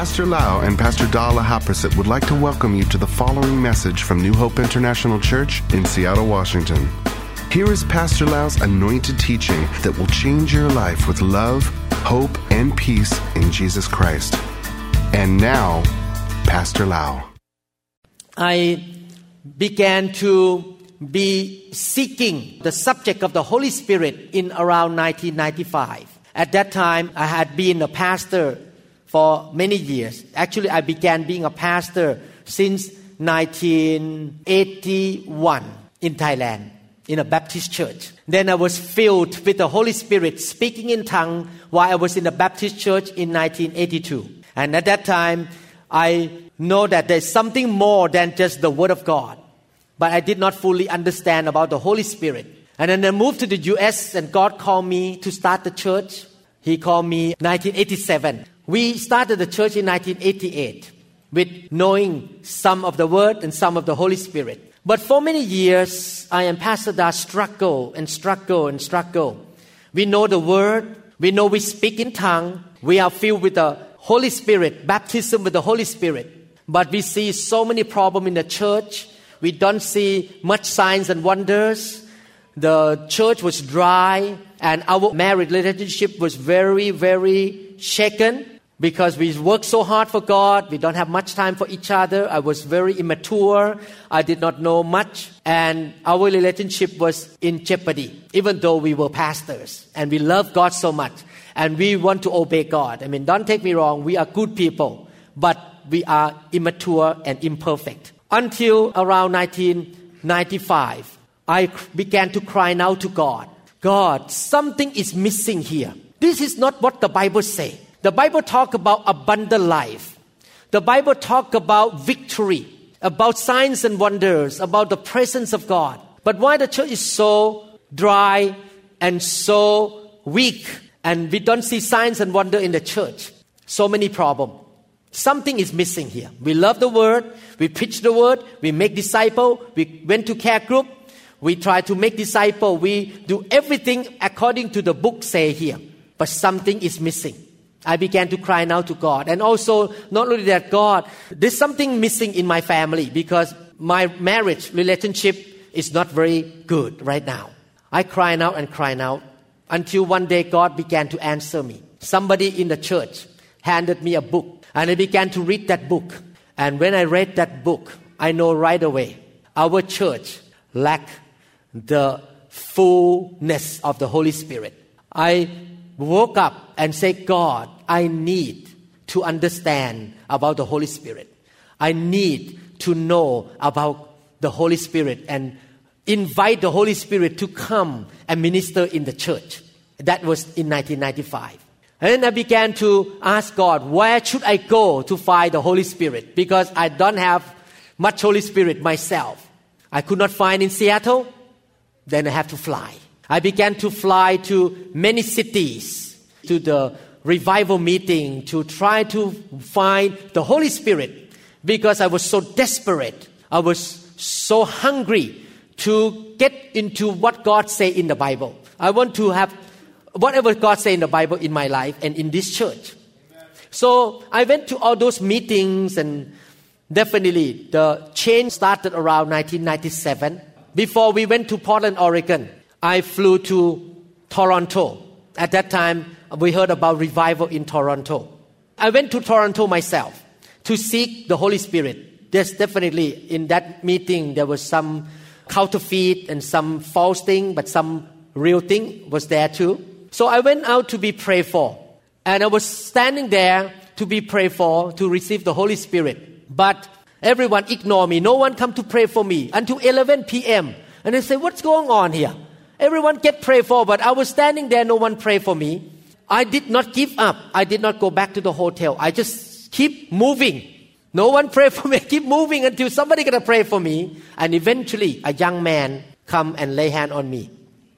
Pastor Lau and Pastor Dala Haprasit would like to welcome you to the following message from New Hope International Church in Seattle, Washington. Here is Pastor Lau's anointed teaching that will change your life with love, hope, and peace in Jesus Christ. And now, Pastor Lau. I began to be seeking the subject of the Holy Spirit in around 1995. At that time, I had been a pastor for many years. Actually, I began being a pastor since 1981 in Thailand in a Baptist church. Then I was filled with the Holy Spirit speaking in tongue while I was in the Baptist church in 1982. And at that time, I know that there's something more than just the Word of God. But I did not fully understand about the Holy Spirit. And then I moved to the US and God called me to start the church. He called me 1987. We started the church in 1988 with knowing some of the Word and some of the Holy Spirit. But for many years, I and Pastor Da struggle and struggle and struggle. We know the Word. We know we speak in tongue. We are filled with the Holy Spirit, baptism with the Holy Spirit. But we see so many problems in the church. We don't see much signs and wonders. The church was dry and our marriage relationship was very, very shaken because we work so hard for God. We don't have much time for each other. I was very immature. I did not know much. And our relationship was in jeopardy, even though we were pastors and we love God so much and we want to obey God. I mean, don't take me wrong. We are good people, but we are immature and imperfect. Until around 1995, I began to cry out to God. God, something is missing here. This is not what the Bible say. The Bible talk about abundant life. The Bible talk about victory, about signs and wonders, about the presence of God. But why the church is so dry and so weak and we don't see signs and wonder in the church? So many problems. Something is missing here. We love the word, we preach the word, we make disciple, we went to care group, we try to make disciple, we do everything according to the book say here. But something is missing. I began to cry now to God. And also, not only that, God, there's something missing in my family because my marriage relationship is not very good right now. I cry out and cry out until one day God began to answer me. Somebody in the church handed me a book and I began to read that book. And when I read that book, I know right away our church lacked the fullness of the Holy Spirit. I woke up and said, God, I need to understand about the Holy Spirit. I need to know about the Holy Spirit and invite the Holy Spirit to come and minister in the church. That was in 1995. And I began to ask God, where should I go to find the Holy Spirit? Because I don't have much Holy Spirit myself. I could not find in Seattle. Then I have to fly. I began to fly to many cities, to the revival meeting, to try to find the Holy Spirit because I was so desperate. I was so hungry to get into what God say in the Bible. I want to have whatever God say in the Bible in my life and in this church. So I went to all those meetings and definitely the change started around 1997. Before we went to Portland, Oregon, I flew to Toronto. At that time, we heard about revival in Toronto. I went to Toronto myself to seek the Holy Spirit. There's definitely in that meeting there was some counterfeit and some false thing, but some real thing was there too. So I went out to be prayed for. And I was standing there to be prayed for to receive the Holy Spirit. But everyone ignored me. No one come to pray for me until 11 p.m. And I say, what's going on here? Everyone get prayed for, but I was standing there, no one pray for me. I did not give up. I did not go back to the hotel. I just keep moving. No one pray for me. I keep moving until somebody gonna pray for me. And eventually, a young man come and lay hand on me,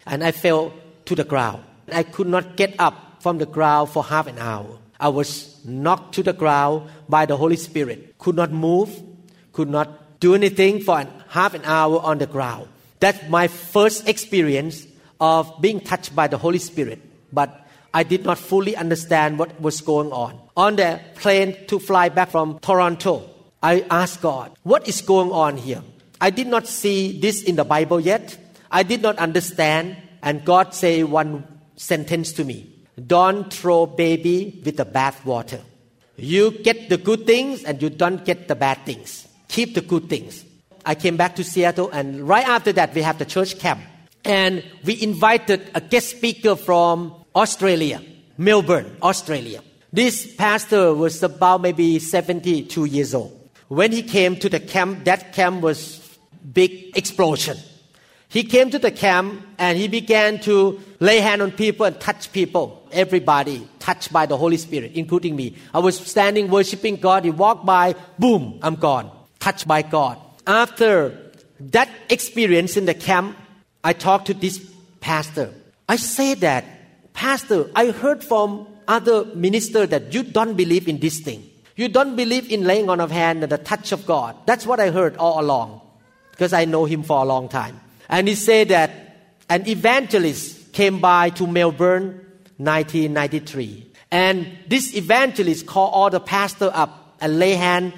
and I fell to the ground. I could not get up from the ground for half an hour. I was knocked to the ground by the Holy Spirit. Could not move, could not do anything for half an hour on the ground. That's my first experience of being touched by the Holy Spirit. But I did not fully understand what was going on. On the plane to fly back from Toronto, I asked God, What is going on here? I did not see this in the Bible yet. I did not understand. And God say one sentence to me Don't throw baby with the bath water. You get the good things and you don't get the bad things. Keep the good things. I came back to Seattle, and right after that, we have the church camp. And we invited a guest speaker from Australia, Melbourne, Australia. This pastor was about maybe 72 years old. When he came to the camp, that camp was big explosion. He came to the camp and he began to lay hand on people and touch people. Everybody touched by the Holy Spirit, including me. I was standing worshiping God. He walked by, boom, I'm gone. Touched by God. After that experience in the camp, I talked to this pastor. I said that, Pastor, I heard from other minister that you don't believe in this thing. You don't believe in laying on of hand and the touch of God. That's what I heard all along because I know him for a long time. And he said that an evangelist came by to Melbourne 1993. And this evangelist called all the pastor up and lay hand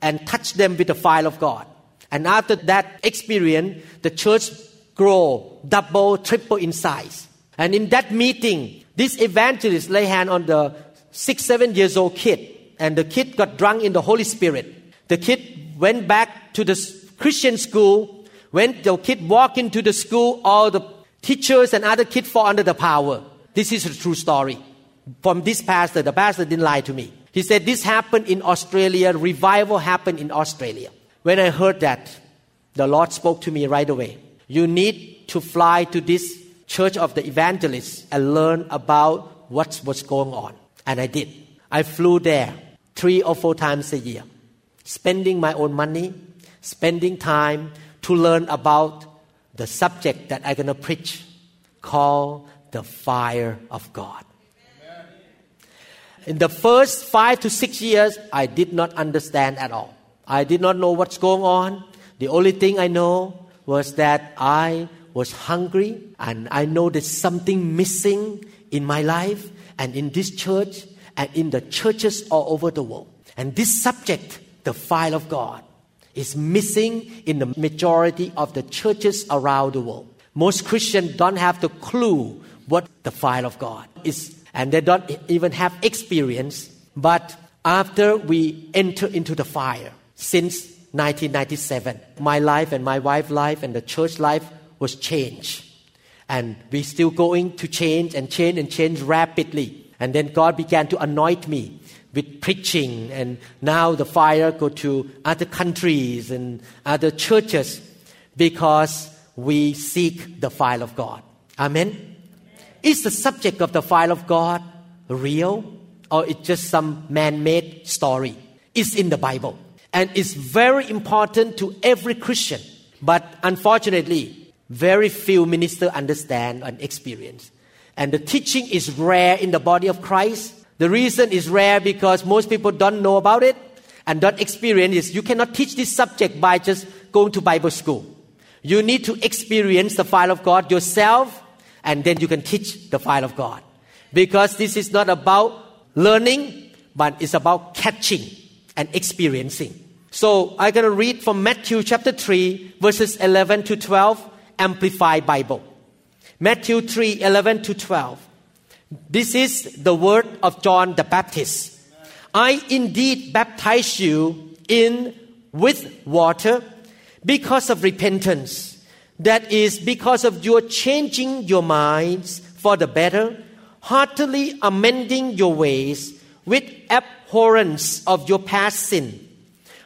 and touch them with the fire of God. And after that experience, the church grow double, triple in size. And in that meeting, this evangelist lay hand on the six, seven years old kid, and the kid got drunk in the Holy Spirit. The kid went back to the Christian school. When the kid walked into the school, all the teachers and other kids fall under the power. This is a true story. From this pastor, the pastor didn't lie to me. He said this happened in Australia, revival happened in Australia. When I heard that, the Lord spoke to me right away. You need to fly to this church of the evangelists and learn about what was going on. And I did. I flew there three or four times a year, spending my own money, spending time to learn about the subject that I'm going to preach called the fire of God. In the first five to six years, I did not understand at all. I did not know what's going on. The only thing I know was that I was hungry and I know there's something missing in my life and in this church and in the churches all over the world. And this subject, the fire of God, is missing in the majority of the churches around the world. Most Christians don't have the clue what the fire of God is, and they don't even have experience. But after we enter into the fire, since 1997, my life and my wife's life and the church life was changed. And we're still going to change and change and change rapidly. And then God began to anoint me with preaching and now the fire go to other countries and other churches because we seek the fire of God. Amen. Is the subject of the fire of God real or it's just some man-made story? It's in the Bible and it's very important to every Christian. But unfortunately, very few ministers understand and experience. And the teaching is rare in the body of Christ. The reason is rare because most people don't know about it and don't experience it. You cannot teach this subject by just going to Bible school. You need to experience the file of God yourself and then you can teach the file of God. Because this is not about learning, but it's about catching and experiencing. So I'm going to read from Matthew chapter 3, verses 11 to 12, Amplified Bible. Matthew 3, 11 to 12. This is the word of John the Baptist. I indeed baptize you in with water because of repentance. That is because of your changing your minds for the better, heartily amending your ways with abhorrence of your past sin.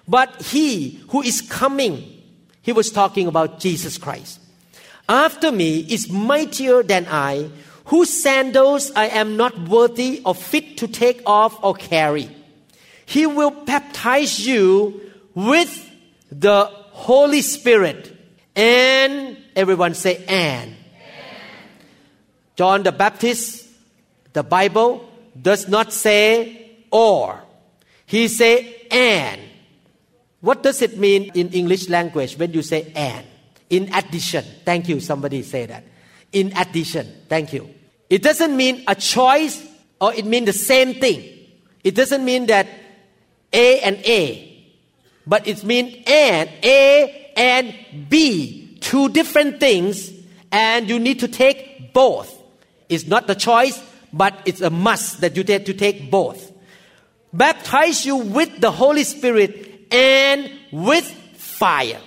But he who is coming, he was talking about Jesus Christ, after me is mightier than I, whose sandals I am not worthy or fit to take off or carry. He will baptize you with the Holy Spirit. And everyone say, and. John the Baptist, the Bible does not say or. He say and. What does it mean in English language when you say and? In addition. Thank you. Somebody say that. In addition. Thank you. It doesn't mean a choice or it means the same thing. It doesn't mean that A and A, but it means and A and B, two different things, and you need to take both. It's not the choice, but it's a must that you have to take both. Baptize you with the Holy Spirit and with fire.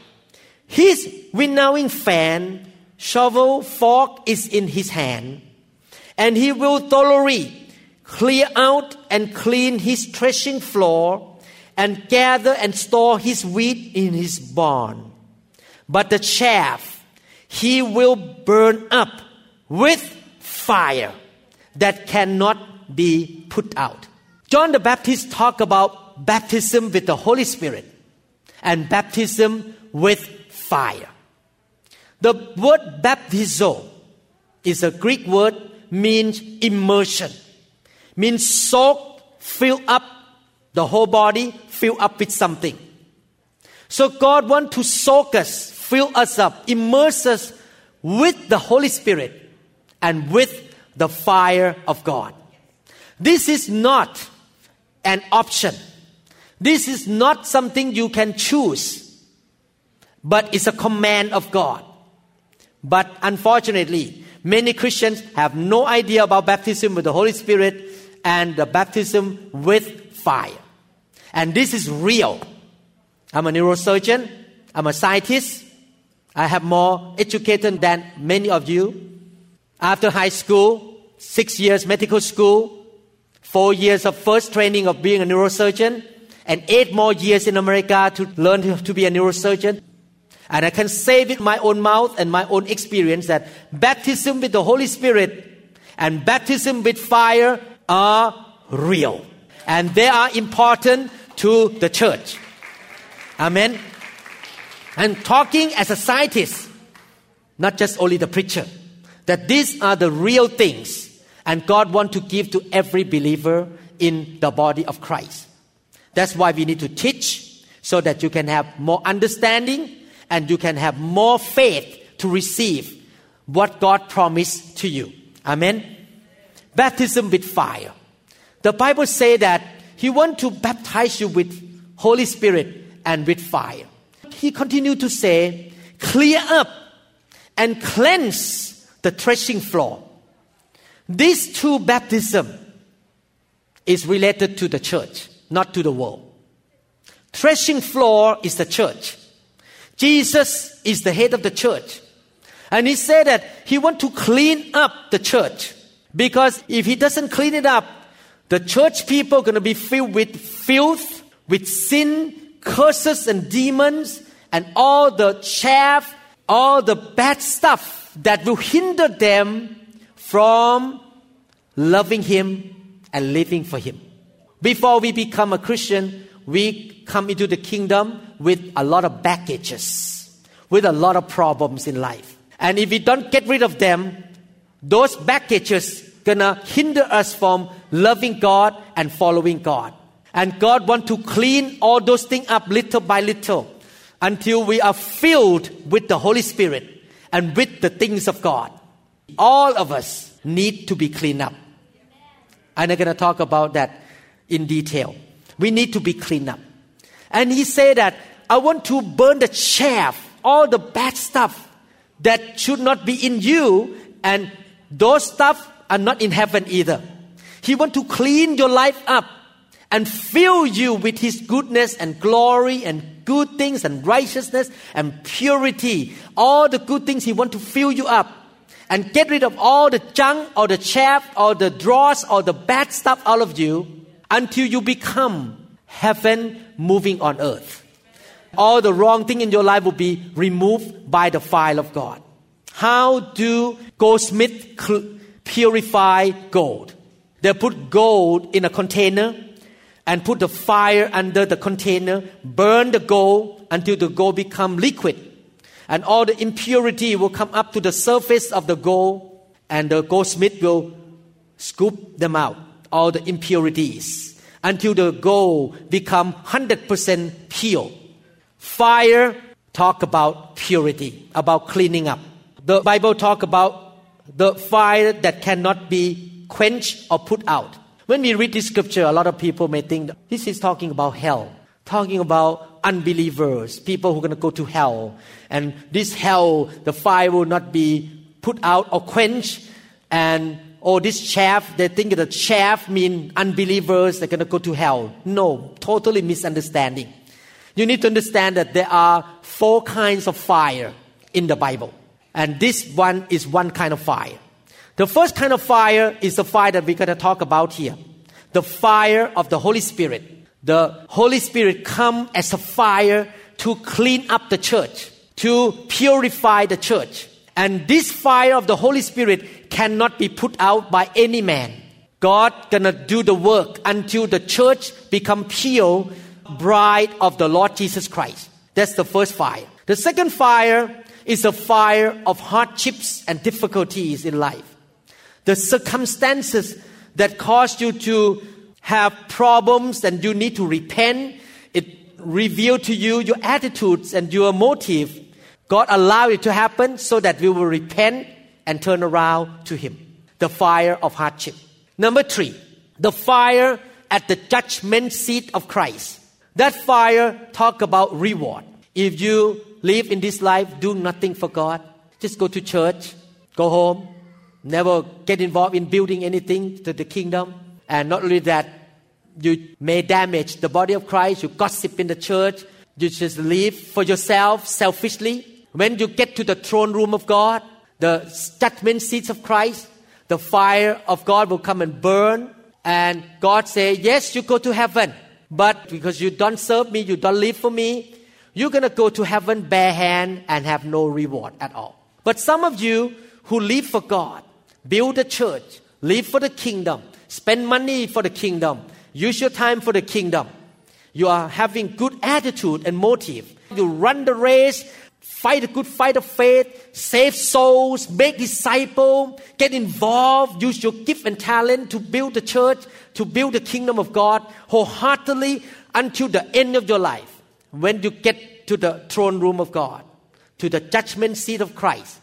His winnowing fan, shovel, fork is in his hand, and he will thoroughly clear out and clean his threshing floor, and gather and store his wheat in his barn. But the chaff he will burn up with fire that cannot be put out. John the Baptist talked about baptism with the Holy Spirit and baptism with fire. The word baptizo is a Greek word means immersion means soak, fill up the whole body, fill up with something. So God wants to soak us, fill us up, immerse us with the Holy Spirit and with the fire of God. This is not an option. This is not something you can choose, but it's a command of God. But unfortunately, many Christians have no idea about baptism with the Holy Spirit and the baptism with fire. And this is real. I'm a neurosurgeon, I'm a scientist. I have more education than many of you. After high school, six years medical school, four years of first training of being a neurosurgeon, and eight more years in America to learn to be a neurosurgeon. And I can say with my own mouth and my own experience that baptism with the Holy Spirit and baptism with fire are real and they are important to the church. Amen. And talking as a scientist, not just only the preacher, that these are the real things and God wants to give to every believer in the body of Christ. That's why we need to teach so that you can have more understanding and you can have more faith to receive what God promised to you. Amen baptism with fire. The Bible say that he want to baptize you with Holy Spirit and with fire. He continued to say, clear up and cleanse the threshing floor. These two baptism is related to the church, not to the world. Threshing floor is the church. Jesus is the head of the church. And he said that he want to clean up the church. Because if he doesn't clean it up, the church people are going to be filled with filth, with sin, curses, and demons, and all the chaff, all the bad stuff that will hinder them from loving Him and living for Him. Before we become a Christian, we come into the kingdom with a lot of baggages, with a lot of problems in life. And if we don't get rid of them, those baggages gonna hinder us from loving God and following God. And God want to clean all those things up little by little until we are filled with the Holy Spirit and with the things of God. All of us need to be cleaned up. And I'm going to talk about that in detail. We need to be cleaned up. And he said that I want to burn the chaff, all the bad stuff that should not be in you, and those stuff are not in heaven either. He wants to clean your life up and fill you with His goodness and glory and good things and righteousness and purity. All the good things He wants to fill you up and get rid of all the junk or the chaff or the dross or the bad stuff out of you until you become heaven moving on earth. All the wrong thing in your life will be removed by the fire of God. How do goldsmith purify gold. They put gold in a container and put the fire under the container, burn the gold until the gold become liquid. And all the impurity will come up to the surface of the gold and the goldsmith will scoop them out, all the impurities, until the gold become 100% pure. Fire talk about purity, about cleaning up. The Bible talk about the fire that cannot be quenched or put out. When we read this scripture, a lot of people may think this is talking about hell, talking about unbelievers, people who are going to go to hell. And this hell, the fire will not be put out or quenched. And oh, this chaff, they think that chaff mean unbelievers, they're going to go to hell. No, totally misunderstanding. You need to understand that there are four kinds of fire in the Bible. And this one is one kind of fire. The first kind of fire is the fire that we're going to talk about here. The fire of the Holy Spirit. The Holy Spirit come as a fire to clean up the church, to purify the church. And this fire of the Holy Spirit cannot be put out by any man. God gonna do the work until the church become pure bride of the Lord Jesus Christ. That's the first fire. The second fire is a fire of hardships and difficulties in life. The circumstances that cause you to have problems and you need to repent, it reveal to you your attitudes and your motive. God allowed it to happen so that we will repent and turn around to Him. The fire of hardship. Number three, the fire at the judgment seat of Christ. That fire talk about reward. If you live in this life, do nothing for God, just go to church, go home, never get involved in building anything to the kingdom, and not only that, you may damage the body of Christ, you gossip in the church, you just live for yourself selfishly. When you get to the throne room of God, the judgment seats of Christ, the fire of God will come and burn, and God say, Yes, you go to heaven. But because you don't serve me, you don't live for me, you're going to go to heaven bare hand and have no reward at all. But some of you who live for God, build a church, live for the kingdom, spend money for the kingdom, use your time for the kingdom. You are having good attitude and motive. You run the race, fight a good fight of faith, save souls, make disciples, get involved, use your gift and talent to build the church, to build the kingdom of God wholeheartedly until the end of your life. When you get to the throne room of God, to the judgment seat of Christ,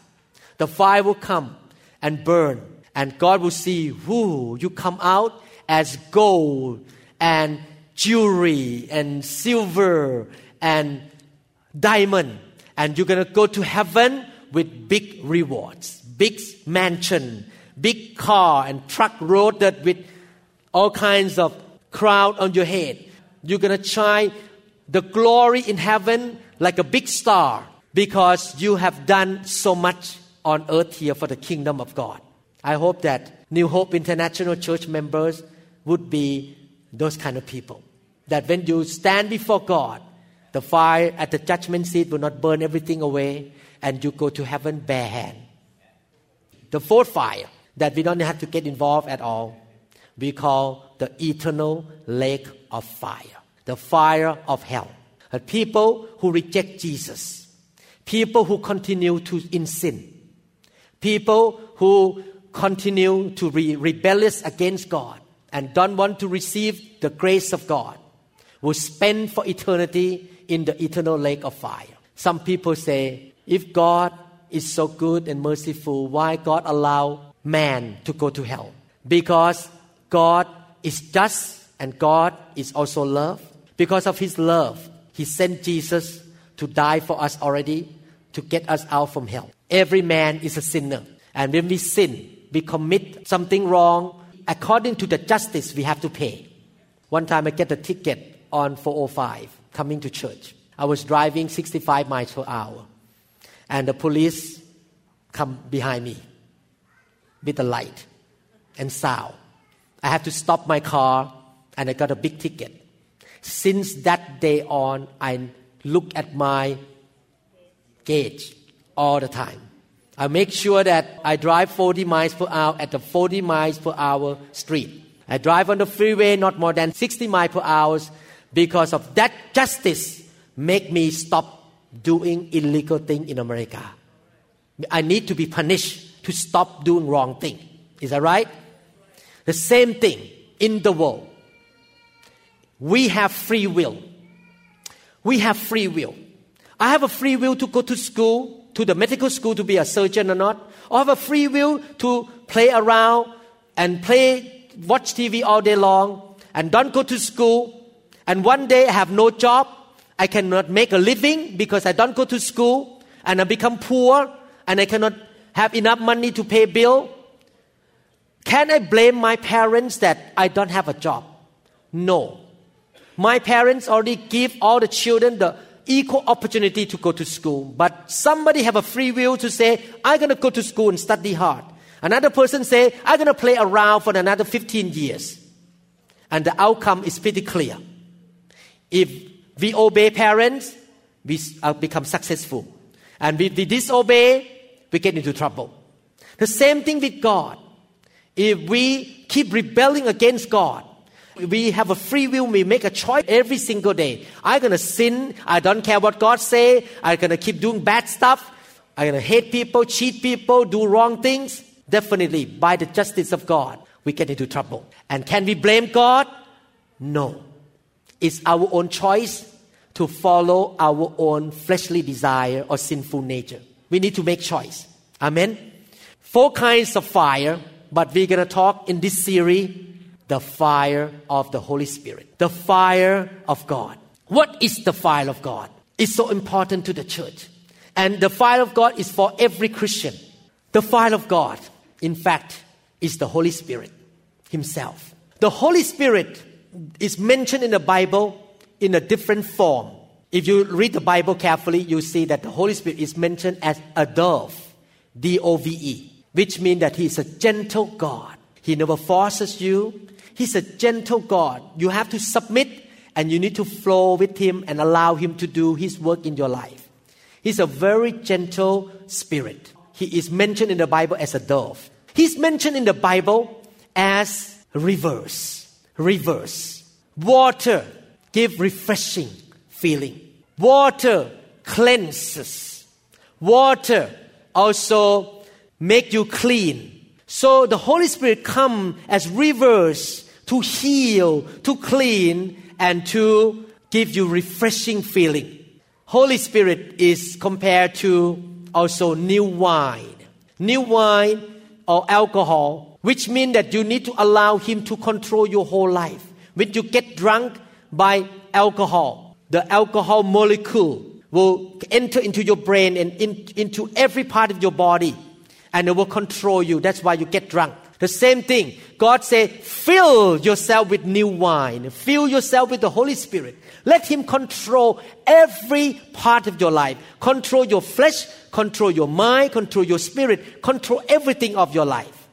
the fire will come and burn, and God will see who you come out as gold and jewelry and silver and diamond, and you're gonna go to heaven with big rewards, big mansion, big car and truck loaded with all kinds of crown on your head. You're going to shine the glory in heaven like a big star because you have done so much on earth here for the kingdom of God. I hope that New Hope International Church members would be those kind of people. That when you stand before God, the fire at the judgment seat will not burn everything away and you go to heaven bare hand. The fourth fire that we don't have to get involved at all we call the eternal lake of fire, the fire of hell. And people who reject Jesus, people who continue to in sin, people who continue to be rebellious against God and don't want to receive the grace of God, will spend for eternity in the eternal lake of fire. Some people say, if God is so good and merciful, why God allow man to go to hell? Because God is just and God is also love. Because of His love, He sent Jesus to die for us already to get us out from hell. Every man is a sinner. And when we sin, we commit something wrong, according to the justice, we have to pay. One time I get a ticket on 405 coming to church. I was driving 65 miles per hour. And the police come behind me with a light and sound. I had to stop my car and I got a big ticket. Since that day on, I look at my gauge all the time. I make sure that I drive 40 miles per hour at the 40 miles per hour street. I drive on the freeway not more than 60 miles per hour because of that justice make me stop doing illegal thing in America. I need to be punished to stop doing wrong thing. Is that right? The same thing in the world. We have free will. We have free will. I have a free will to go to school to the medical school to be a surgeon or not, or have a free will to play around and play, watch TV all day long, and don't go to school, and one day I have no job, I cannot make a living because I don't go to school, and I become poor, and I cannot have enough money to pay bill. Can I blame my parents that I don't have a job? No. My parents already give all the children the equal opportunity to go to school. But somebody have a free will to say, I'm going to go to school and study hard. Another person say, I'm going to play around for another 15 years. And the outcome is pretty clear. If we obey parents, we uh, become successful. And if we disobey, we get into trouble. The same thing with God. If we keep rebelling against God, we have a free will. We make a choice every single day. I'm gonna sin. I don't care what God say. I'm gonna keep doing bad stuff. I'm gonna hate people, cheat people, do wrong things. Definitely, by the justice of God, we get into trouble. And can we blame God? No. It's our own choice to follow our own fleshly desire or sinful nature. We need to make choice. Amen. Four kinds of fire, but we're gonna talk in this series the fire of the Holy Spirit, the fire of God. What is the fire of God? It's so important to the church. And the fire of God is for every Christian. The fire of God, in fact, is the Holy Spirit Himself. The Holy Spirit is mentioned in the Bible in a different form. If you read the Bible carefully, you see that the Holy Spirit is mentioned as a dove, D O V E, which means that He is a gentle God. He never forces you, He's a gentle God. You have to submit and you need to flow with Him and allow Him to do His work in your life. He's a very gentle spirit. He is mentioned in the Bible as a dove. He's mentioned in the Bible as rivers. Rivers. Water give refreshing feeling. Water cleanses. Water also make you clean. So the Holy Spirit come as rivers to heal, to clean, and to give you refreshing feeling. Holy Spirit is compared to also new wine. New wine or alcohol, which means that you need to allow Him to control your whole life. When you get drunk by alcohol, the alcohol molecule will enter into your brain and in, into every part of your body and it will control you. That's why you get drunk. The same thing. God said, fill yourself with new wine. Fill yourself with the Holy Spirit. Let Him control every part of your life. Control your flesh, control your mind, control your spirit, control everything of your life.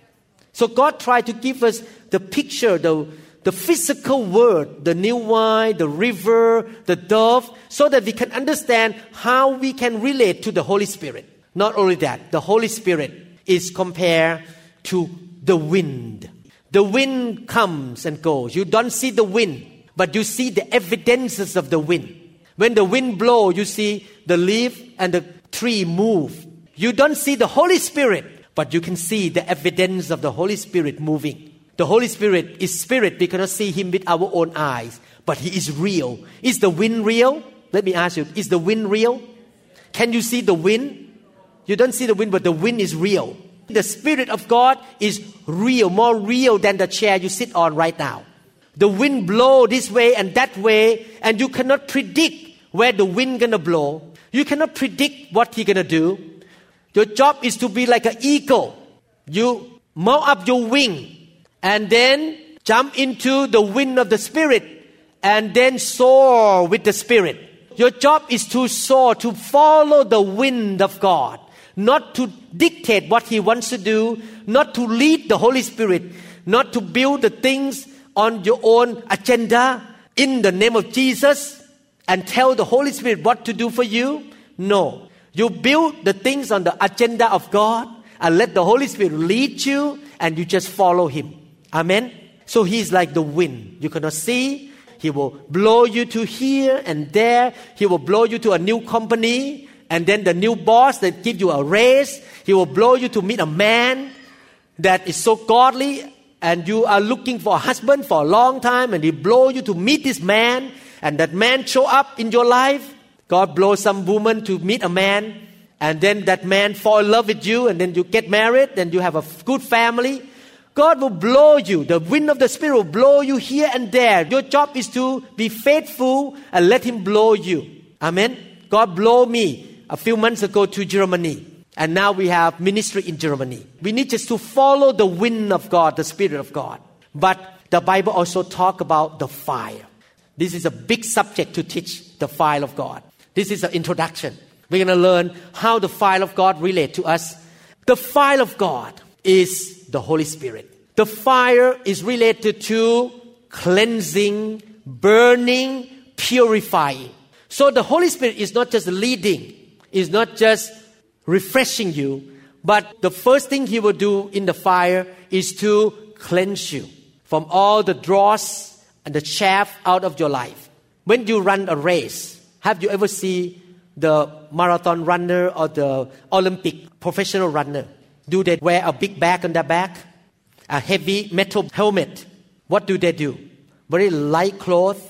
So God tried to give us the picture, the, the physical word, the new wine, the river, the dove, so that we can understand how we can relate to the Holy Spirit. Not only that, the Holy Spirit is compared to the wind. The wind comes and goes. You don't see the wind, but you see the evidences of the wind. When the wind blows, you see the leaf and the tree move. You don't see the Holy Spirit, but you can see the evidence of the Holy Spirit moving. The Holy Spirit is spirit. We cannot see him with our own eyes, but he is real. Is the wind real? Let me ask you, is the wind real? Can you see the wind? You don't see the wind, but the wind is real. The Spirit of God is real, more real than the chair you sit on right now. The wind blow this way and that way, and you cannot predict where the wind gonna blow. You cannot predict what he gonna do. Your job is to be like an eagle. You mount up your wing and then jump into the wind of the Spirit and then soar with the Spirit. Your job is to soar, to follow the wind of God not to dictate what He wants to do, not to lead the Holy Spirit, not to build the things on your own agenda in the name of Jesus and tell the Holy Spirit what to do for you. No. You build the things on the agenda of God and let the Holy Spirit lead you and you just follow Him. Amen. So He's like the wind. You cannot see. He will blow you to here and there. He will blow you to a new company and then the new boss that give you a raise, he will blow you to meet a man that is so godly and you are looking for a husband for a long time and he blow you to meet this man and that man show up in your life. God blows some woman to meet a man and then that man fall in love with you, and then you get married, then you have a good family. God will blow you. The wind of the Spirit will blow you here and there. Your job is to be faithful and let Him blow you. Amen. God blow me a few months ago to Germany. And now we have ministry in Germany. We need just to follow the wind of God, the Spirit of God. But the Bible also talk about the fire. This is a big subject to teach the fire of God. This is an introduction. We're going to learn how the fire of God relate to us. The fire of God is the Holy Spirit. The fire is related to cleansing, burning, purifying. So the Holy Spirit is not just leading, is not just refreshing you, but the first thing He will do in the fire is to cleanse you from all the dross and the chaff out of your life. When you run a race, have you ever seen the marathon runner or the Olympic professional runner? Do they wear a big bag on their back? A heavy metal helmet? What do they do? Very light clothes,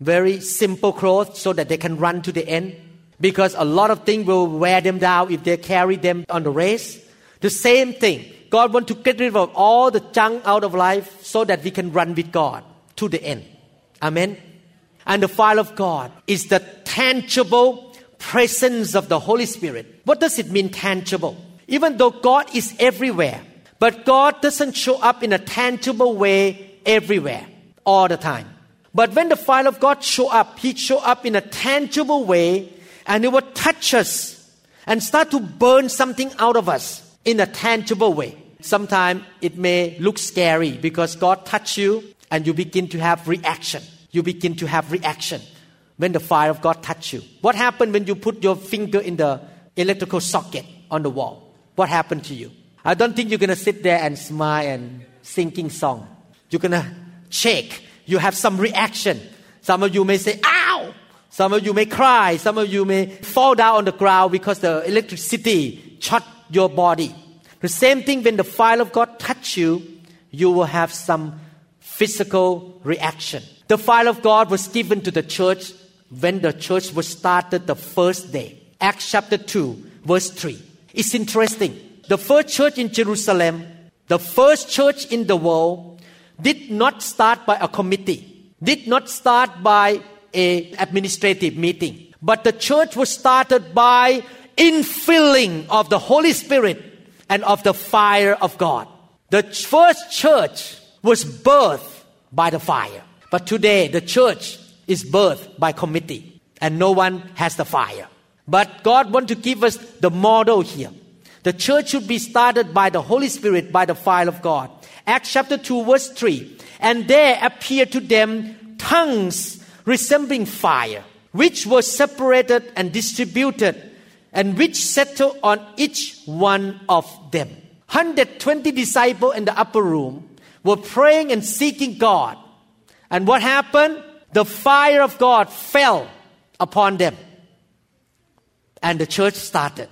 very simple clothes so that they can run to the end. Because a lot of things will wear them down if they carry them on the race. The same thing. God wants to get rid of all the junk out of life so that we can run with God to the end. Amen. And the fire of God is the tangible presence of the Holy Spirit. What does it mean, tangible? Even though God is everywhere, but God doesn't show up in a tangible way everywhere all the time. But when the fire of God show up, He show up in a tangible way and it will touch us and start to burn something out of us in a tangible way. Sometimes it may look scary because God touch you and you begin to have reaction. You begin to have reaction when the fire of God touch you. What happened when you put your finger in the electrical socket on the wall? What happened to you? I don't think you're gonna sit there and smile and singing song. You're gonna shake. You have some reaction. Some of you may say, ow! Some of you may cry. Some of you may fall down on the ground because the electricity shot your body. The same thing when the fire of God touch you, you will have some physical reaction. The fire of God was given to the church when the church was started the first day. Acts chapter 2, verse 3. It's interesting. The first church in Jerusalem, the first church in the world, did not start by a committee, did not start by a administrative meeting, but the church was started by infilling of the Holy Spirit and of the fire of God. The first church was birthed by the fire. But today, the church is birthed by committee, and no one has the fire. But God wants to give us the model here. The church should be started by the Holy Spirit, by the fire of God. Acts chapter 2, verse 3. And there appeared to them tongues resembling fire, which were separated and distributed and which settled on each one of them. 120 disciples in the upper room were praying and seeking God. And what happened? The fire of God fell upon them. And the church started.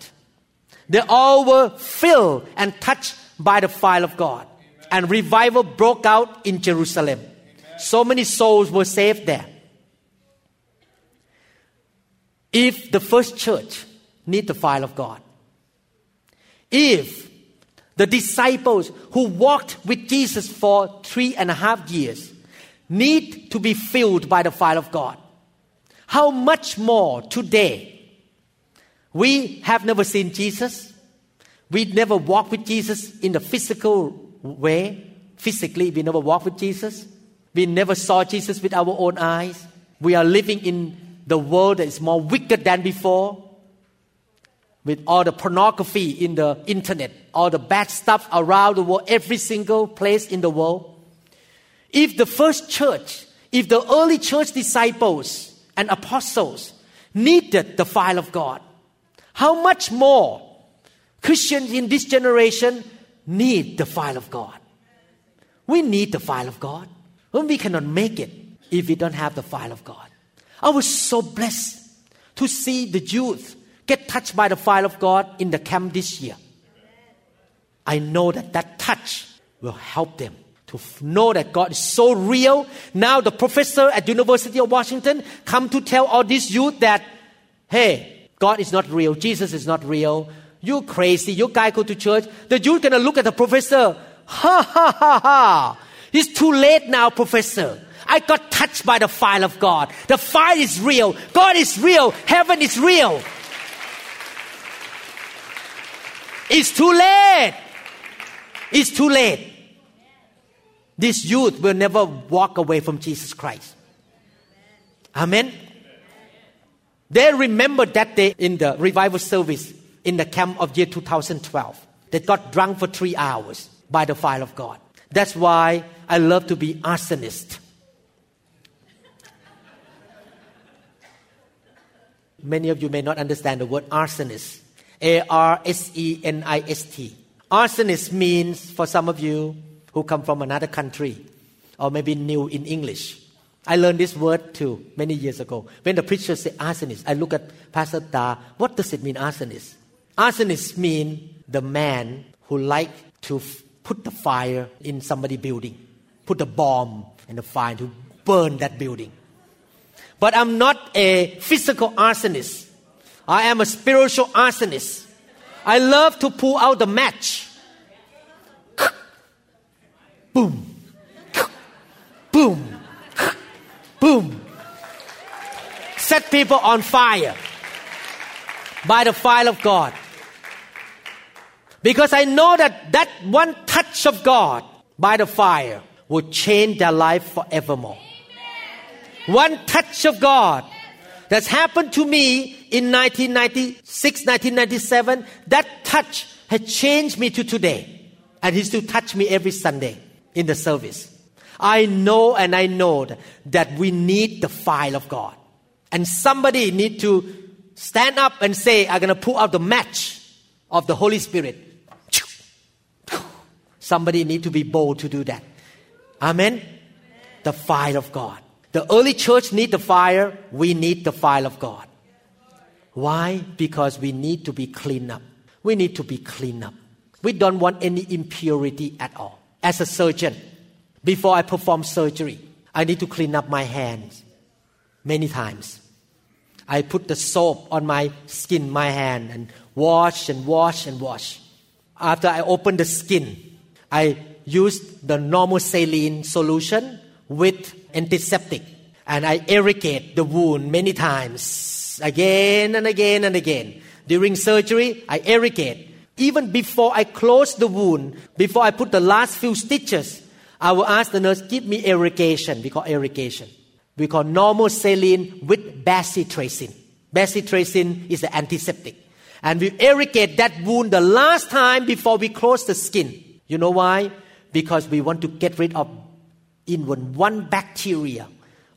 They all were filled and touched by the fire of God. And revival broke out in Jerusalem. So many souls were saved there. If the first church need the fire of God. If the disciples who walked with Jesus for three and a half years need to be filled by the fire of God, how much more today? We have never seen Jesus. We never walked with Jesus in the physical way. Physically, we never walked with Jesus. We never saw Jesus with our own eyes. We are living in the world that is more wicked than before with all the pornography in the internet, all the bad stuff around the world, every single place in the world. If the first church, if the early church disciples and apostles needed the fire of God, how much more Christians in this generation need the fire of God? We need the fire of God. When we cannot make it if we don't have the fire of God. I was so blessed to see the youth get touched by the fire of God in the camp this year. I know that that touch will help them to know that God is so real. Now the professor at University of Washington come to tell all these youth that, hey, God is not real. Jesus is not real. You crazy. You guy go to church. The youth gonna look at the professor. Ha ha ha ha. It's too late now, professor. I got touched by the fire of God. The fire is real. God is real. Heaven is real. It's too late. It's too late. This youth will never walk away from Jesus Christ. Amen. They remember that day in the revival service in the camp of year 2012. They got drunk for three hours by the fire of God. That's why I love to be arsonist. Many of you may not understand the word arsonist. A R S E N I S T. Arsonist means, for some of you who come from another country, or maybe new in English, I learned this word too many years ago. When the preacher said arsonist, I look at Pastor Da. What does it mean, arsonist? Arsonist mean the man who like to f- put the fire in somebody building, put the bomb and the fire to burn that building. But I'm not a physical arsonist. I am a spiritual arsonist. I love to pull out the match. Boom. Boom. Boom. Set people on fire by the fire of God. Because I know that that one touch of God by the fire will change their life forevermore. One touch of God that's happened to me in 1996, 1997, that touch has changed me to today. And He still touch me every Sunday in the service. I know and I know that we need the fire of God. And somebody need to stand up and say, I'm going to pull out the match of the Holy Spirit. Somebody need to be bold to do that. Amen. The fire of God. The early church need the fire. We need the fire of God. Why? Because we need to be cleaned up. We need to be cleaned up. We don't want any impurity at all. As a surgeon, before I perform surgery, I need to clean up my hands many times. I put the soap on my skin, my hand, and wash and wash and wash. After I open the skin, I use the normal saline solution with antiseptic and I irrigate the wound many times, again and again and again. During surgery, I irrigate. Even before I close the wound, before I put the last few stitches, I will ask the nurse, give me irrigation. We call irrigation. We call normal saline with bacitracin. Bacitracin is the antiseptic. And we irrigate that wound the last time before we close the skin. You know why? Because we want to get rid of even one bacteria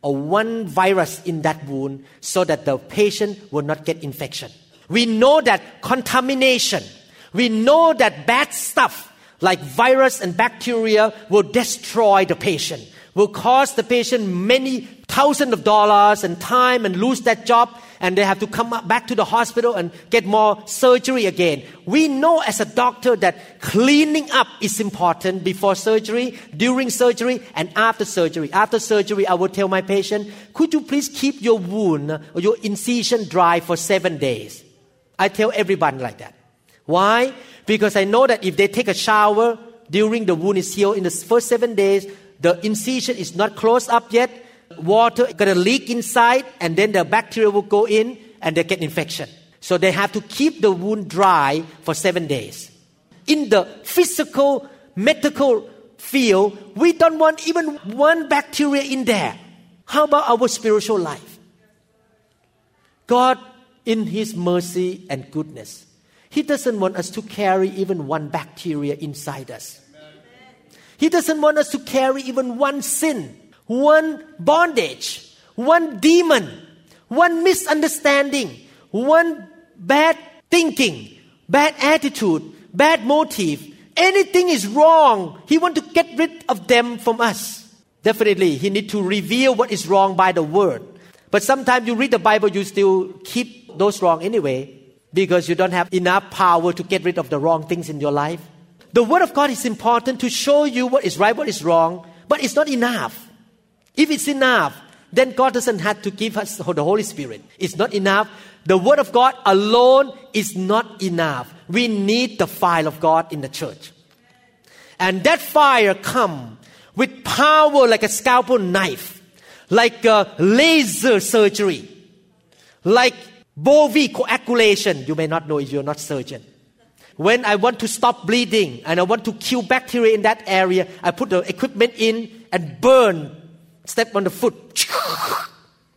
or one virus in that wound so that the patient will not get infection. We know that contamination, we know that bad stuff like virus and bacteria will destroy the patient, will cause the patient many thousands of dollars and time and lose that job and they have to come back to the hospital and get more surgery again. We know as a doctor that cleaning up is important before surgery, during surgery, and after surgery. After surgery, I will tell my patient, could you please keep your wound or your incision dry for seven days? I tell everyone like that. Why? Because I know that if they take a shower during the wound is healed in the first seven days, the incision is not closed up yet, water gonna leak inside and then the bacteria will go in and they get infection. So they have to keep the wound dry for seven days. In the physical, medical field, we don't want even one bacteria in there. How about our spiritual life? God, in His mercy and goodness, He doesn't want us to carry even one bacteria inside us. He doesn't want us to carry even one sin one bondage, one demon, one misunderstanding, one bad thinking, bad attitude, bad motive. Anything is wrong. He want to get rid of them from us. Definitely, he need to reveal what is wrong by the word. But sometimes you read the Bible, you still keep those wrong anyway because you don't have enough power to get rid of the wrong things in your life. The word of God is important to show you what is right, what is wrong, but it's not enough. If it's enough, then God doesn't have to give us the Holy Spirit. It's not enough. The Word of God alone is not enough. We need the fire of God in the church. And that fire come with power like a scalpel knife, like a laser surgery, like Bovie coagulation. You may not know if you're not surgeon. When I want to stop bleeding and I want to kill bacteria in that area, I put the equipment in and burn, step on the foot,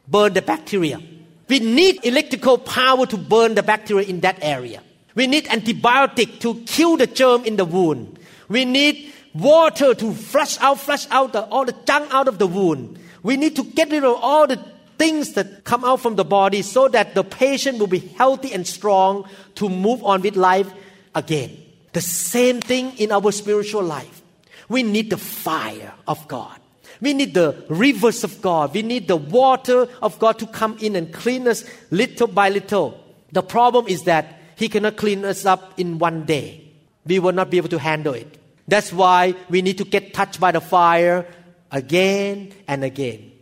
burn the bacteria. We need electrical power to burn the bacteria in that area. We need antibiotic to kill the germ in the wound. We need water to flush out, flush out the, all the junk out of the wound. We need to get rid of all the things that come out from the body so that the patient will be healthy and strong to move on with life again. The same thing in our spiritual life. We need the fire of God. We need the rivers of God. We need the water of God to come in and clean us little by little. The problem is that He cannot clean us up in one day. We will not be able to handle it. That's why we need to get touched by the fire again and again.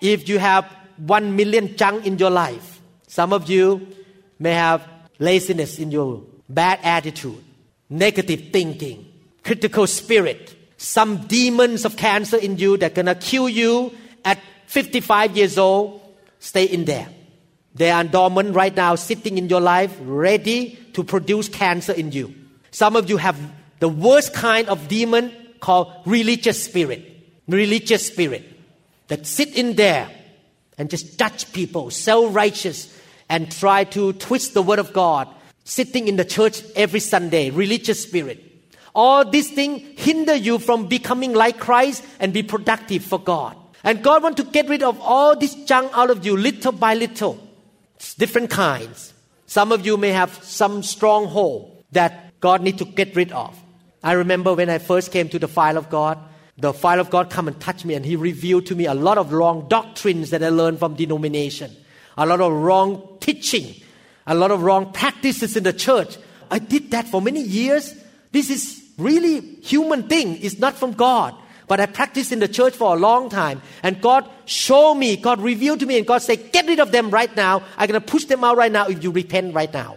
If you have one million junk in your life, some of you may have laziness in your bad attitude, negative thinking, critical spirit, some demons of cancer in you that gonna kill you at 55 years old, stay in there. They are dormant right now, sitting in your life, ready to produce cancer in you. Some of you have the worst kind of demon called religious spirit. Religious spirit that sit in there and just judge people, self righteous, and try to twist the word of God sitting in the church every Sunday, religious spirit. All these things hinder you from becoming like Christ and be productive for God. And God wants to get rid of all this junk out of you little by little. It's different kinds. Some of you may have some stronghold that God need to get rid of. I remember when I first came to the file of God, the file of God come and touch me and he revealed to me a lot of wrong doctrines that I learned from denomination, a lot of wrong teaching a lot of wrong practices in the church. I did that for many years. This is really human thing. It's not from God. But I practiced in the church for a long time. And God showed me, God revealed to me, and God said, get rid of them right now. I'm going to push them out right now if you repent right now.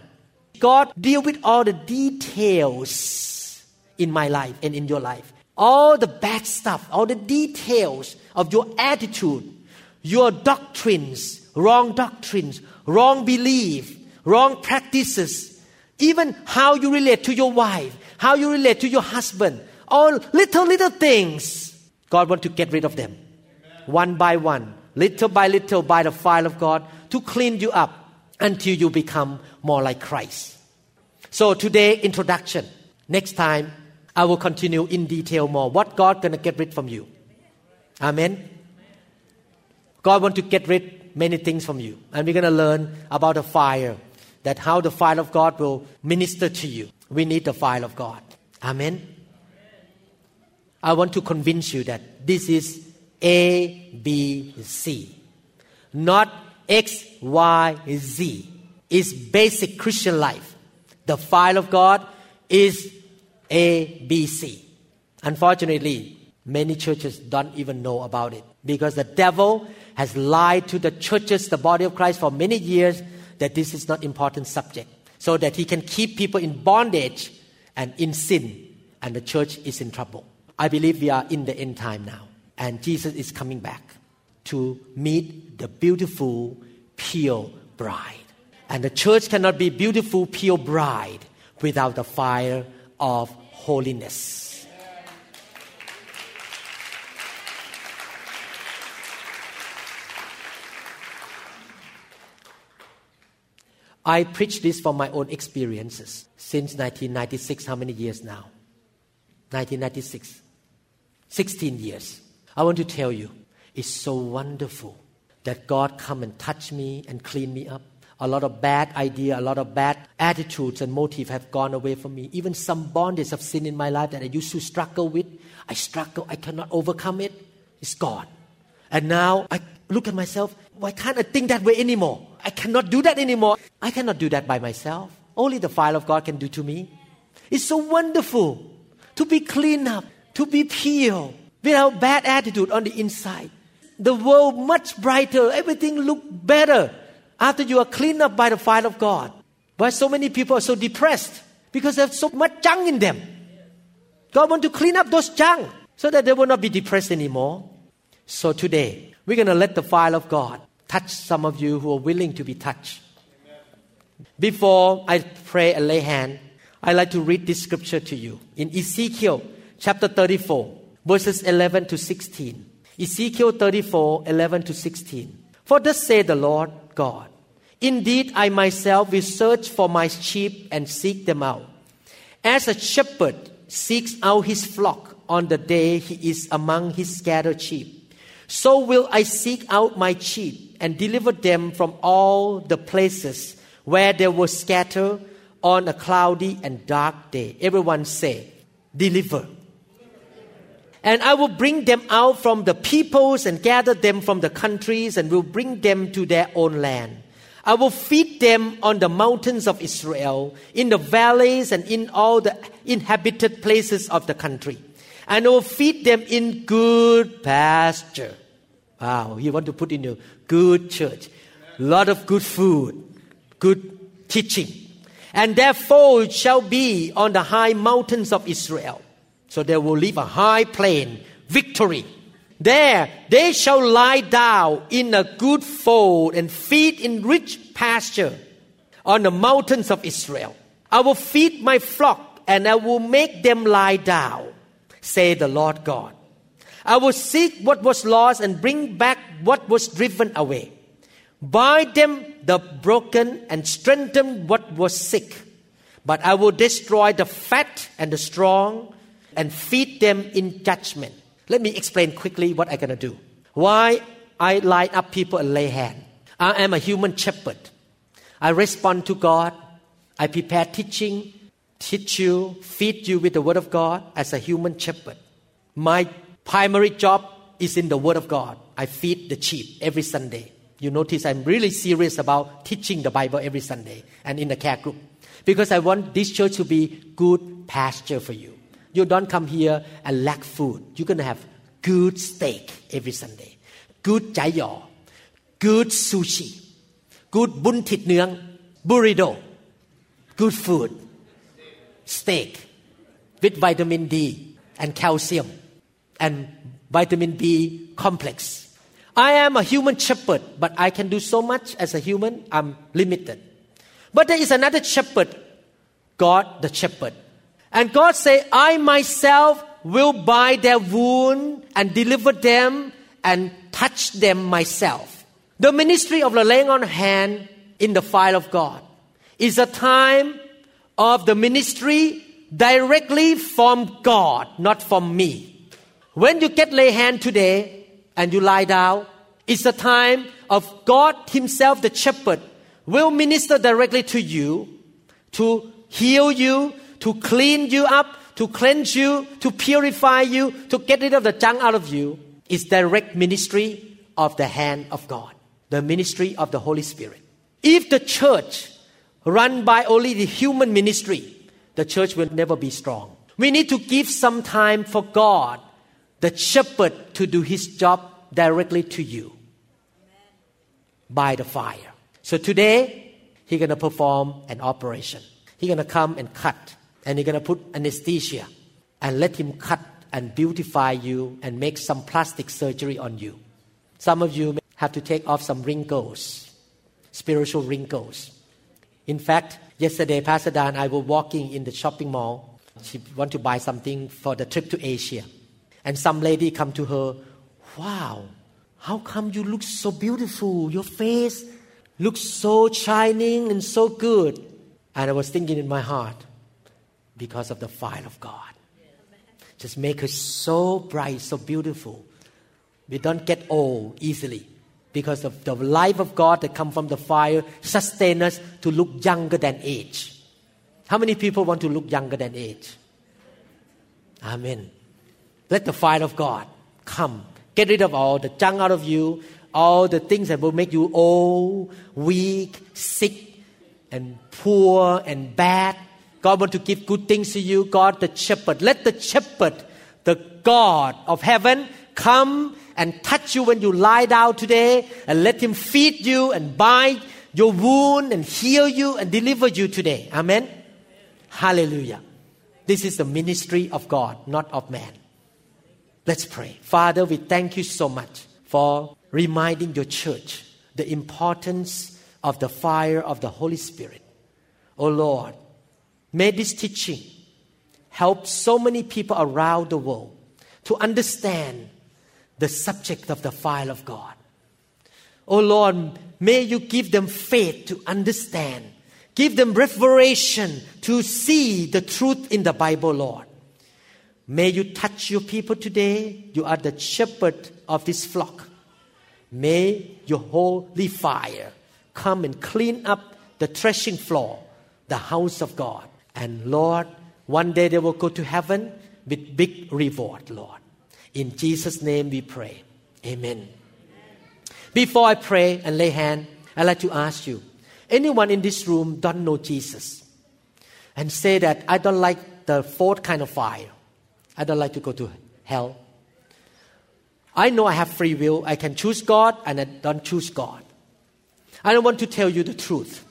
God deal with all the details in my life and in your life. All the bad stuff, all the details of your attitude, your doctrines, wrong doctrines, wrong belief, wrong practices, even how you relate to your wife, how you relate to your husband, all little, little things. God wants to get rid of them Amen. one by one, little by little, by the fire of God to clean you up until you become more like Christ. So today, introduction. Next time, I will continue in detail more. What God gonna get rid from you? Amen. God want to get rid many things from you, and we're gonna learn about the fire that how the fire of God will minister to you. We need the fire of God. Amen. I want to convince you that this is A, B, C, not X, Y, Z. It's basic Christian life. The fire of God is A, B, C. Unfortunately, many churches don't even know about it because the devil has lied to the churches, the body of Christ, for many years that this is not important subject so that he can keep people in bondage and in sin and the church is in trouble. I believe we are in the end time now and jesus is coming back to meet the beautiful pure bride. And the church cannot be beautiful pure bride without the fire of holiness I preach this from my own experiences since 1996. How many years now? 1996. 16 years. I want to tell you, it's so wonderful that God come and touch me and clean me up. A lot of bad idea, a lot of bad attitudes and motive have gone away from me. Even some bondage of sin in my life that I used to struggle with, I struggle, I cannot overcome it. It's gone. And now I look at myself, why can't I think that way anymore? I cannot do that anymore. I cannot do that by myself. Only the fire of God can do to me. It's so wonderful to be clean up, to be pure, without bad attitude on the inside. the world much brighter. Everything look better after you are cleaned up by the fire of God. Why so many people are so depressed? Because they have so much junk in them. God want to clean up those junk so that they will not be depressed anymore. So today, we're going to let the fire of God touch some of you who are willing to be touched. Before I pray and lay hand, I'd like to read this scripture to you in Ezekiel chapter 34, verses 11 to 16. Ezekiel 34, 11 to 16. For thus saith the Lord God, Indeed, I myself will search for my sheep and seek them out. As a shepherd seeks out his flock on the day he is among his scattered sheep, so will I seek out my sheep and deliver them from all the places where they were scattered on a cloudy and dark day. Everyone say, deliver. And I will bring them out from the peoples and gather them from the countries and will bring them to their own land. I will feed them on the mountains of Israel, in the valleys and in all the inhabited places of the country. And I will feed them in good pasture. Wow, you want to put in a good church. A lot of good food, good teaching. And their fold shall be on the high mountains of Israel. So they will leave a high plain, victory. There they shall lie down in a good fold and feed in rich pasture on the mountains of Israel. I will feed my flock and I will make them lie down, say the Lord God. I will seek what was lost and bring back what was driven away. Bind them the broken and strengthen what was sick. But I will destroy the fat and the strong and feed them in judgment. Let me explain quickly what I'm going to do. Why I line up people and lay hand. I am a human shepherd. I respond to God. I prepare teaching, teach you, feed you with the word of God as a human shepherd. My primary job is in the word of God. I feed the sheep every Sunday. You notice I'm really serious about teaching the Bible every Sunday and in the care group because I want this church to be good pasture for you. You don't come here and lack food. You're going to have good steak every Sunday, good chả giò, good sushi, good bun thịt nướng, burrito, good food, steak with vitamin D and calcium and vitamin B complex. I am a human shepherd, but I can do so much as a human. I'm limited. But there is another shepherd, God the shepherd. And God say, I myself will buy their wound and deliver them and touch them myself. The ministry of the laying on hand in the file of God is a time of the ministry directly from God, not from me. When you get lay hand today and you lie down, it's a time of God Himself, the shepherd, will minister directly to you to heal you, to clean you up, to cleanse you, to purify you, to get rid of the junk out of you. It's direct ministry of the hand of God, the ministry of the Holy Spirit. If the church run by only the human ministry, the church will never be strong. We need to give some time for God, the shepherd, to do his job directly to you by the fire. So today, he's going to perform an operation. He's going to come and cut, and he's going to put anesthesia and let him cut and beautify you and make some plastic surgery on you. Some of you may have to take off some wrinkles, spiritual wrinkles. In fact, yesterday, Pastor Dan and I were walking in the shopping mall. She want to buy something for the trip to Asia. And some lady come to her, wow, how come you look so beautiful? Your face looks so shining and so good. And I was thinking in my heart, because of the fire of God. Just make her so bright, so beautiful. We don't get old easily because of the life of God that come from the fire sustain us to look younger than age. How many people want to look younger than age? Amen. Let the fire of God come. Get rid of all the junk out of you, all the things that will make you old, weak, sick, and poor and bad. God want to give good things to you. God, the shepherd. Let the shepherd, the God of heaven, come and touch you when you lie down today and let Him feed you and bind your wound and heal you and deliver you today. Amen. Hallelujah. This is the ministry of God, not of man. Let's pray. Father, we thank you so much for reminding your church the importance of the fire of the Holy Spirit. Oh Lord, may this teaching help so many people around the world to understand the subject of the file of God. Oh Lord, may you give them faith to understand. Give them revelation to see the truth in the Bible, Lord. May you touch your people today. You are the shepherd of this flock. May your holy fire come and clean up the threshing floor, the house of God. And Lord, one day they will go to heaven with big reward, Lord. In Jesus' name we pray. Amen. Before I pray and lay hand, I'd like to ask you anyone in this room don't know Jesus and say that I don't like the fourth kind of fire. I don't like to go to hell. I know I have free will. I can choose God and I don't choose God. I don't want to tell you the truth.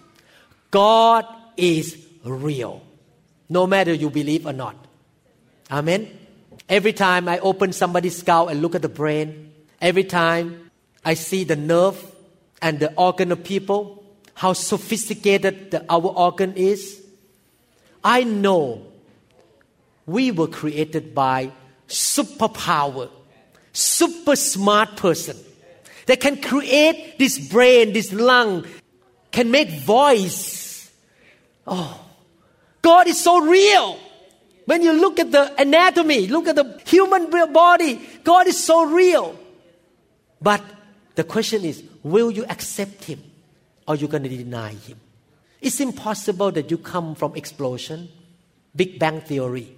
God is real, no matter you believe or not. Amen. Every time I open somebody's skull and look at the brain, every time I see the nerve and the organ of people, how sophisticated the, our organ is, I know we were created by superpower, super smart person that can create this brain, this lung, can make voice. Oh, God is so real. When you look at the anatomy, look at the human body, God is so real. But the question is, will you accept Him or you going to deny Him? It's impossible that you come from explosion, Big Bang Theory.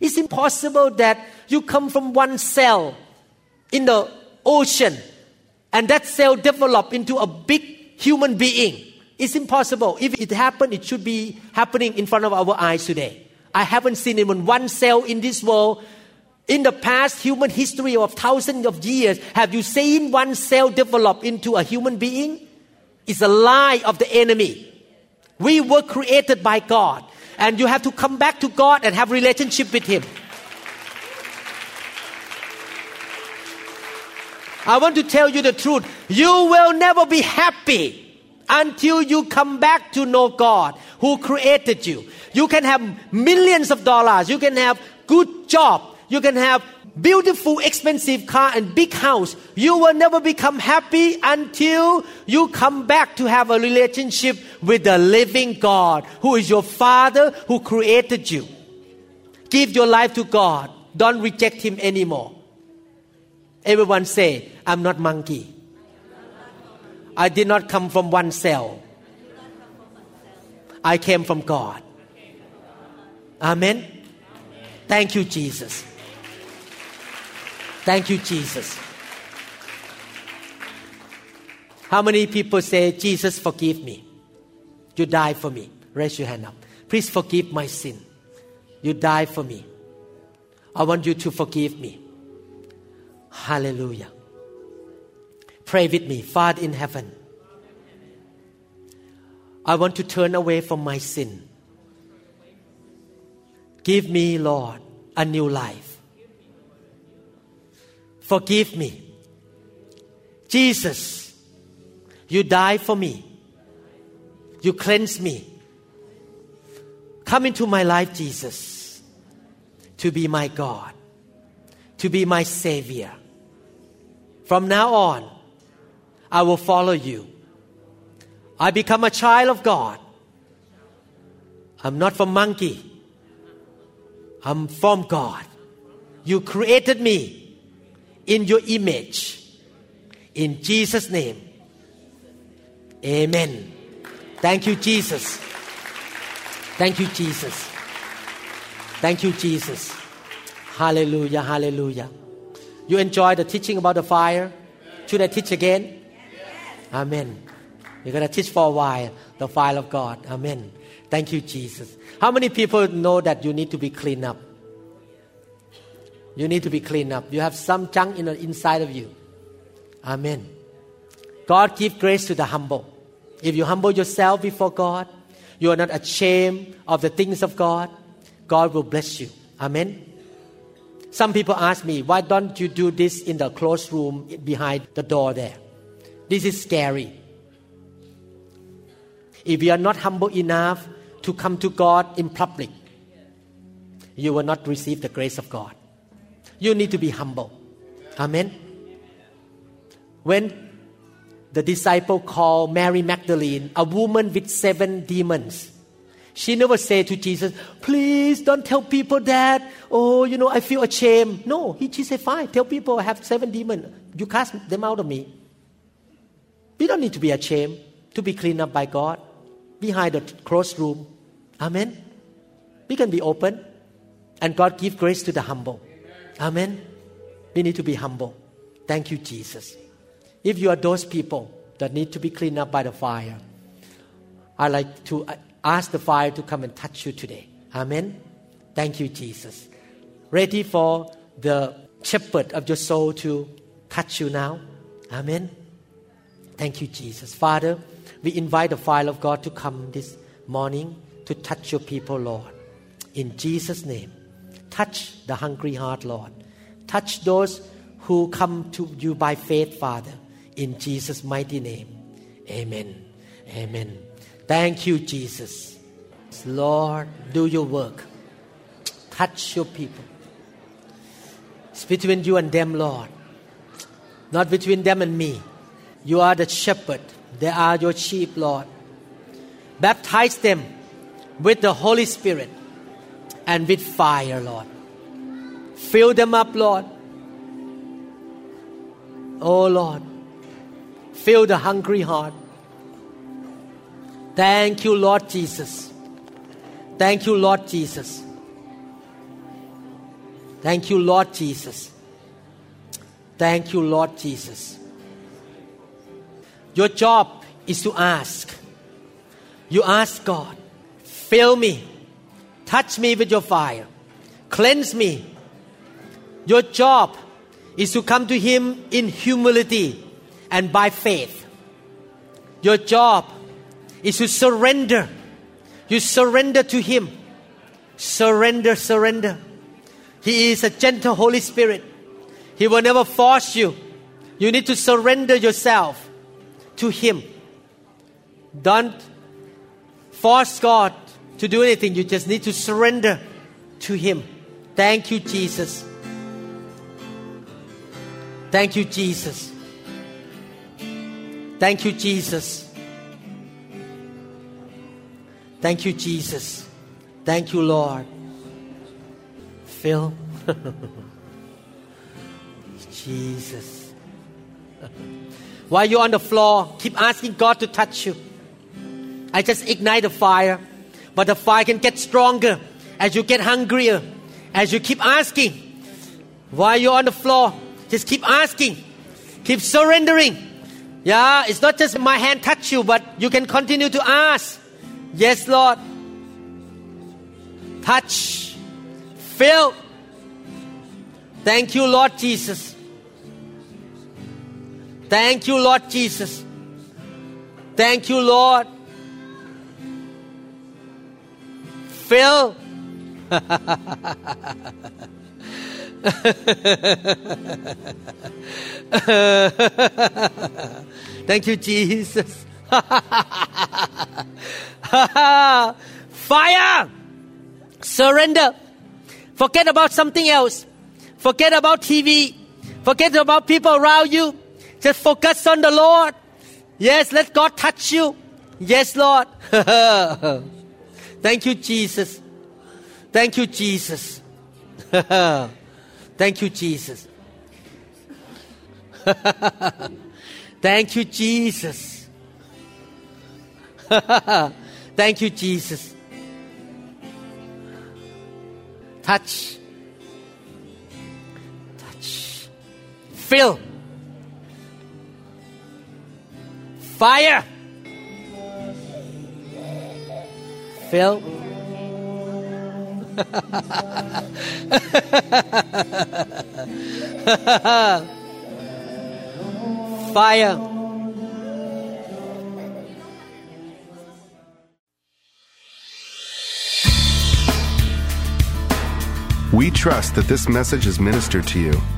It's impossible that you come from one cell in the ocean and that cell develop into a big human being. It's impossible. If it happened, it should be happening in front of our eyes today. I haven't seen even one cell in this world. In the past human history of thousands of years, have you seen one cell develop into a human being? It's a lie of the enemy. We were created by God, and you have to come back to God and have relationship with Him. I want to tell you the truth. You will never be happy until you come back to know God who created you. You can have millions of dollars. You can have good job. You can have beautiful, expensive car and big house. You will never become happy until you come back to have a relationship with the living God who is your father who created you. Give your life to God. Don't reject him anymore. Everyone say, I'm not monkey. I did not come from one cell. I came from God. Amen. Thank you, Jesus. Thank you, Jesus. How many people say, Jesus, forgive me? You died for me. Raise your hand up. Please forgive my sin. You died for me. I want you to forgive me. Hallelujah. Pray with me, Father in heaven. I want to turn away from my sin. Give me, Lord, a new life. Forgive me. Jesus, you died for me. You cleanse me. Come into my life, Jesus, to be my God, to be my Savior. From now on, I will follow you. I become a child of God. I'm not from monkey. I'm from God. You created me in your image. In Jesus' name. Amen. Thank you, Jesus. Thank you, Jesus. Thank you, Jesus. Hallelujah, hallelujah. You enjoy the teaching about the fire? Should I teach again? Amen. We're going to teach for a while the file of God. Amen. Thank you, Jesus. How many people know that you need to be cleaned up? You need to be cleaned up. You have some junk in the inside of you. Amen. God give grace to the humble. If you humble yourself before God, you are not ashamed of the things of God, God will bless you. Amen. Some people ask me, why don't you do this in the closed room behind the door there? This is scary. If you are not humble enough to come to God in public, you will not receive the grace of God. You need to be humble. Amen. When the disciple called Mary Magdalene, a woman with seven demons, she never said to Jesus, Please don't tell people that. Oh, you know, I feel ashamed. No, he, she said, Fine, tell people I have seven demons. You cast them out of me. We don't need to be ashamed to be cleaned up by God behind the closed room. Amen. We can be open, and God give grace to the humble. Amen. We need to be humble. Thank you, Jesus. If you are those people that need to be cleaned up by the fire, I like to uh, ask the fire to come and touch you today. Amen. Thank you, Jesus. Ready for the shepherd of your soul to touch you now? Amen. Thank you, Jesus. Father, we invite the fire of God to come this morning to touch your people, Lord. In Jesus' name, touch the hungry heart, Lord. Touch those who come to you by faith, Father. In Jesus' mighty name. Amen. Amen. Thank you, Jesus. Lord, do your work. Touch your people. It's between you and them, Lord. Not between them and me. You are the shepherd. They are your sheep, Lord. Baptize them with the Holy Spirit and with fire, Lord. Fill them up, Lord. Oh, Lord. Fill the hungry heart. Thank you, Lord Jesus. Thank you, Lord Jesus. Thank you, Lord Jesus. Thank you, Lord Jesus. Your job is to ask. You ask God, fill me, touch me with your fire, cleanse me. Your job is to come to Him in humility and by faith. Your job is to surrender. You surrender to Him. Surrender, surrender. He is a gentle Holy Spirit. He will never force you. You need to surrender yourself to Him. Don't force God to do anything. You just need to surrender to Him. Thank you, Jesus. Thank you, Jesus. Thank you, Jesus. Thank you, Jesus. Thank you, Lord. Fill. Jesus. While you're on the floor, keep asking God to touch you. I just ignite the fire, but the fire can get stronger as you get hungrier, as you keep asking. While you're on the floor, just keep asking, keep surrendering. Yeah, it's not just my hand touch you, but you can continue to ask. Yes, Lord. Touch. Fill. Thank you, Lord Jesus. Thank you, Lord Jesus. Thank you, Lord. Fill. Thank you, Jesus. Fire! Surrender. Forget about something else. Forget about TV. Forget about people around you. Just focus on the Lord. Yes, let God touch you. Yes, Lord. Thank you, Jesus. Thank you, Jesus. Thank you, Jesus. Thank you, Jesus. Thank you, Jesus. Touch. Touch. Fill. Fire. Fill. fire. We trust that this message is ministered to you.